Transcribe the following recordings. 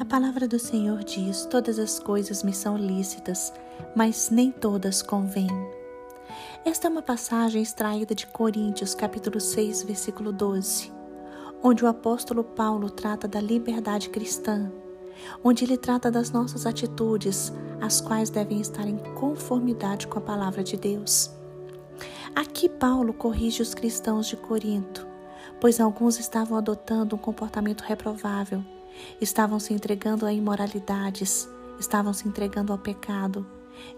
A palavra do Senhor diz: Todas as coisas me são lícitas, mas nem todas convêm. Esta é uma passagem extraída de Coríntios, capítulo 6, versículo 12, onde o apóstolo Paulo trata da liberdade cristã, onde ele trata das nossas atitudes, as quais devem estar em conformidade com a palavra de Deus. Aqui Paulo corrige os cristãos de Corinto, pois alguns estavam adotando um comportamento reprovável estavam se entregando a imoralidades, estavam se entregando ao pecado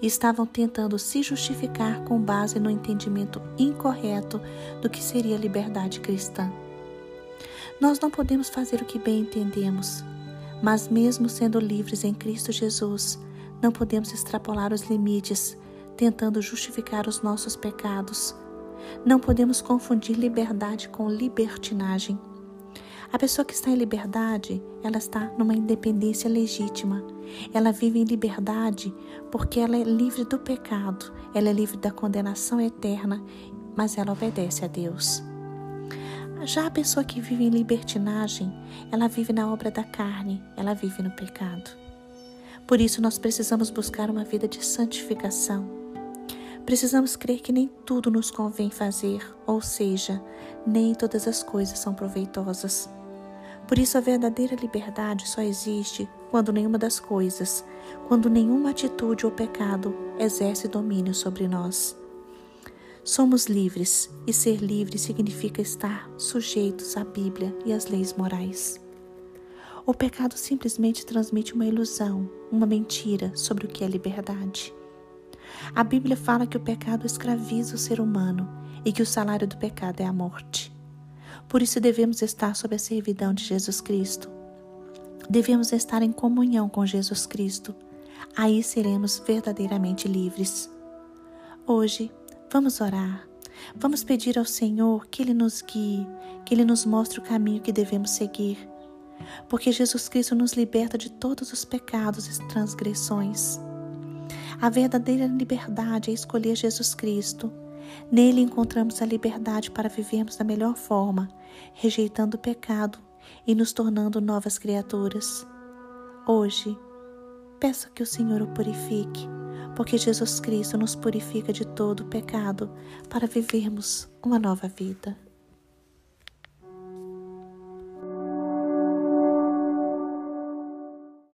e estavam tentando se justificar com base no entendimento incorreto do que seria liberdade cristã. Nós não podemos fazer o que bem entendemos, mas mesmo sendo livres em Cristo Jesus, não podemos extrapolar os limites tentando justificar os nossos pecados. Não podemos confundir liberdade com libertinagem. A pessoa que está em liberdade, ela está numa independência legítima. Ela vive em liberdade porque ela é livre do pecado, ela é livre da condenação eterna, mas ela obedece a Deus. Já a pessoa que vive em libertinagem, ela vive na obra da carne, ela vive no pecado. Por isso nós precisamos buscar uma vida de santificação. Precisamos crer que nem tudo nos convém fazer, ou seja, nem todas as coisas são proveitosas. Por isso, a verdadeira liberdade só existe quando nenhuma das coisas, quando nenhuma atitude ou pecado exerce domínio sobre nós. Somos livres e ser livre significa estar sujeitos à Bíblia e às leis morais. O pecado simplesmente transmite uma ilusão, uma mentira sobre o que é liberdade. A Bíblia fala que o pecado escraviza o ser humano e que o salário do pecado é a morte. Por isso devemos estar sob a servidão de Jesus Cristo. Devemos estar em comunhão com Jesus Cristo. Aí seremos verdadeiramente livres. Hoje, vamos orar. Vamos pedir ao Senhor que Ele nos guie, que Ele nos mostre o caminho que devemos seguir. Porque Jesus Cristo nos liberta de todos os pecados e transgressões. A verdadeira liberdade é escolher Jesus Cristo Nele encontramos a liberdade para vivermos da melhor forma, rejeitando o pecado e nos tornando novas criaturas. Hoje, peça que o Senhor o purifique, porque Jesus Cristo nos purifica de todo o pecado para vivermos uma nova vida.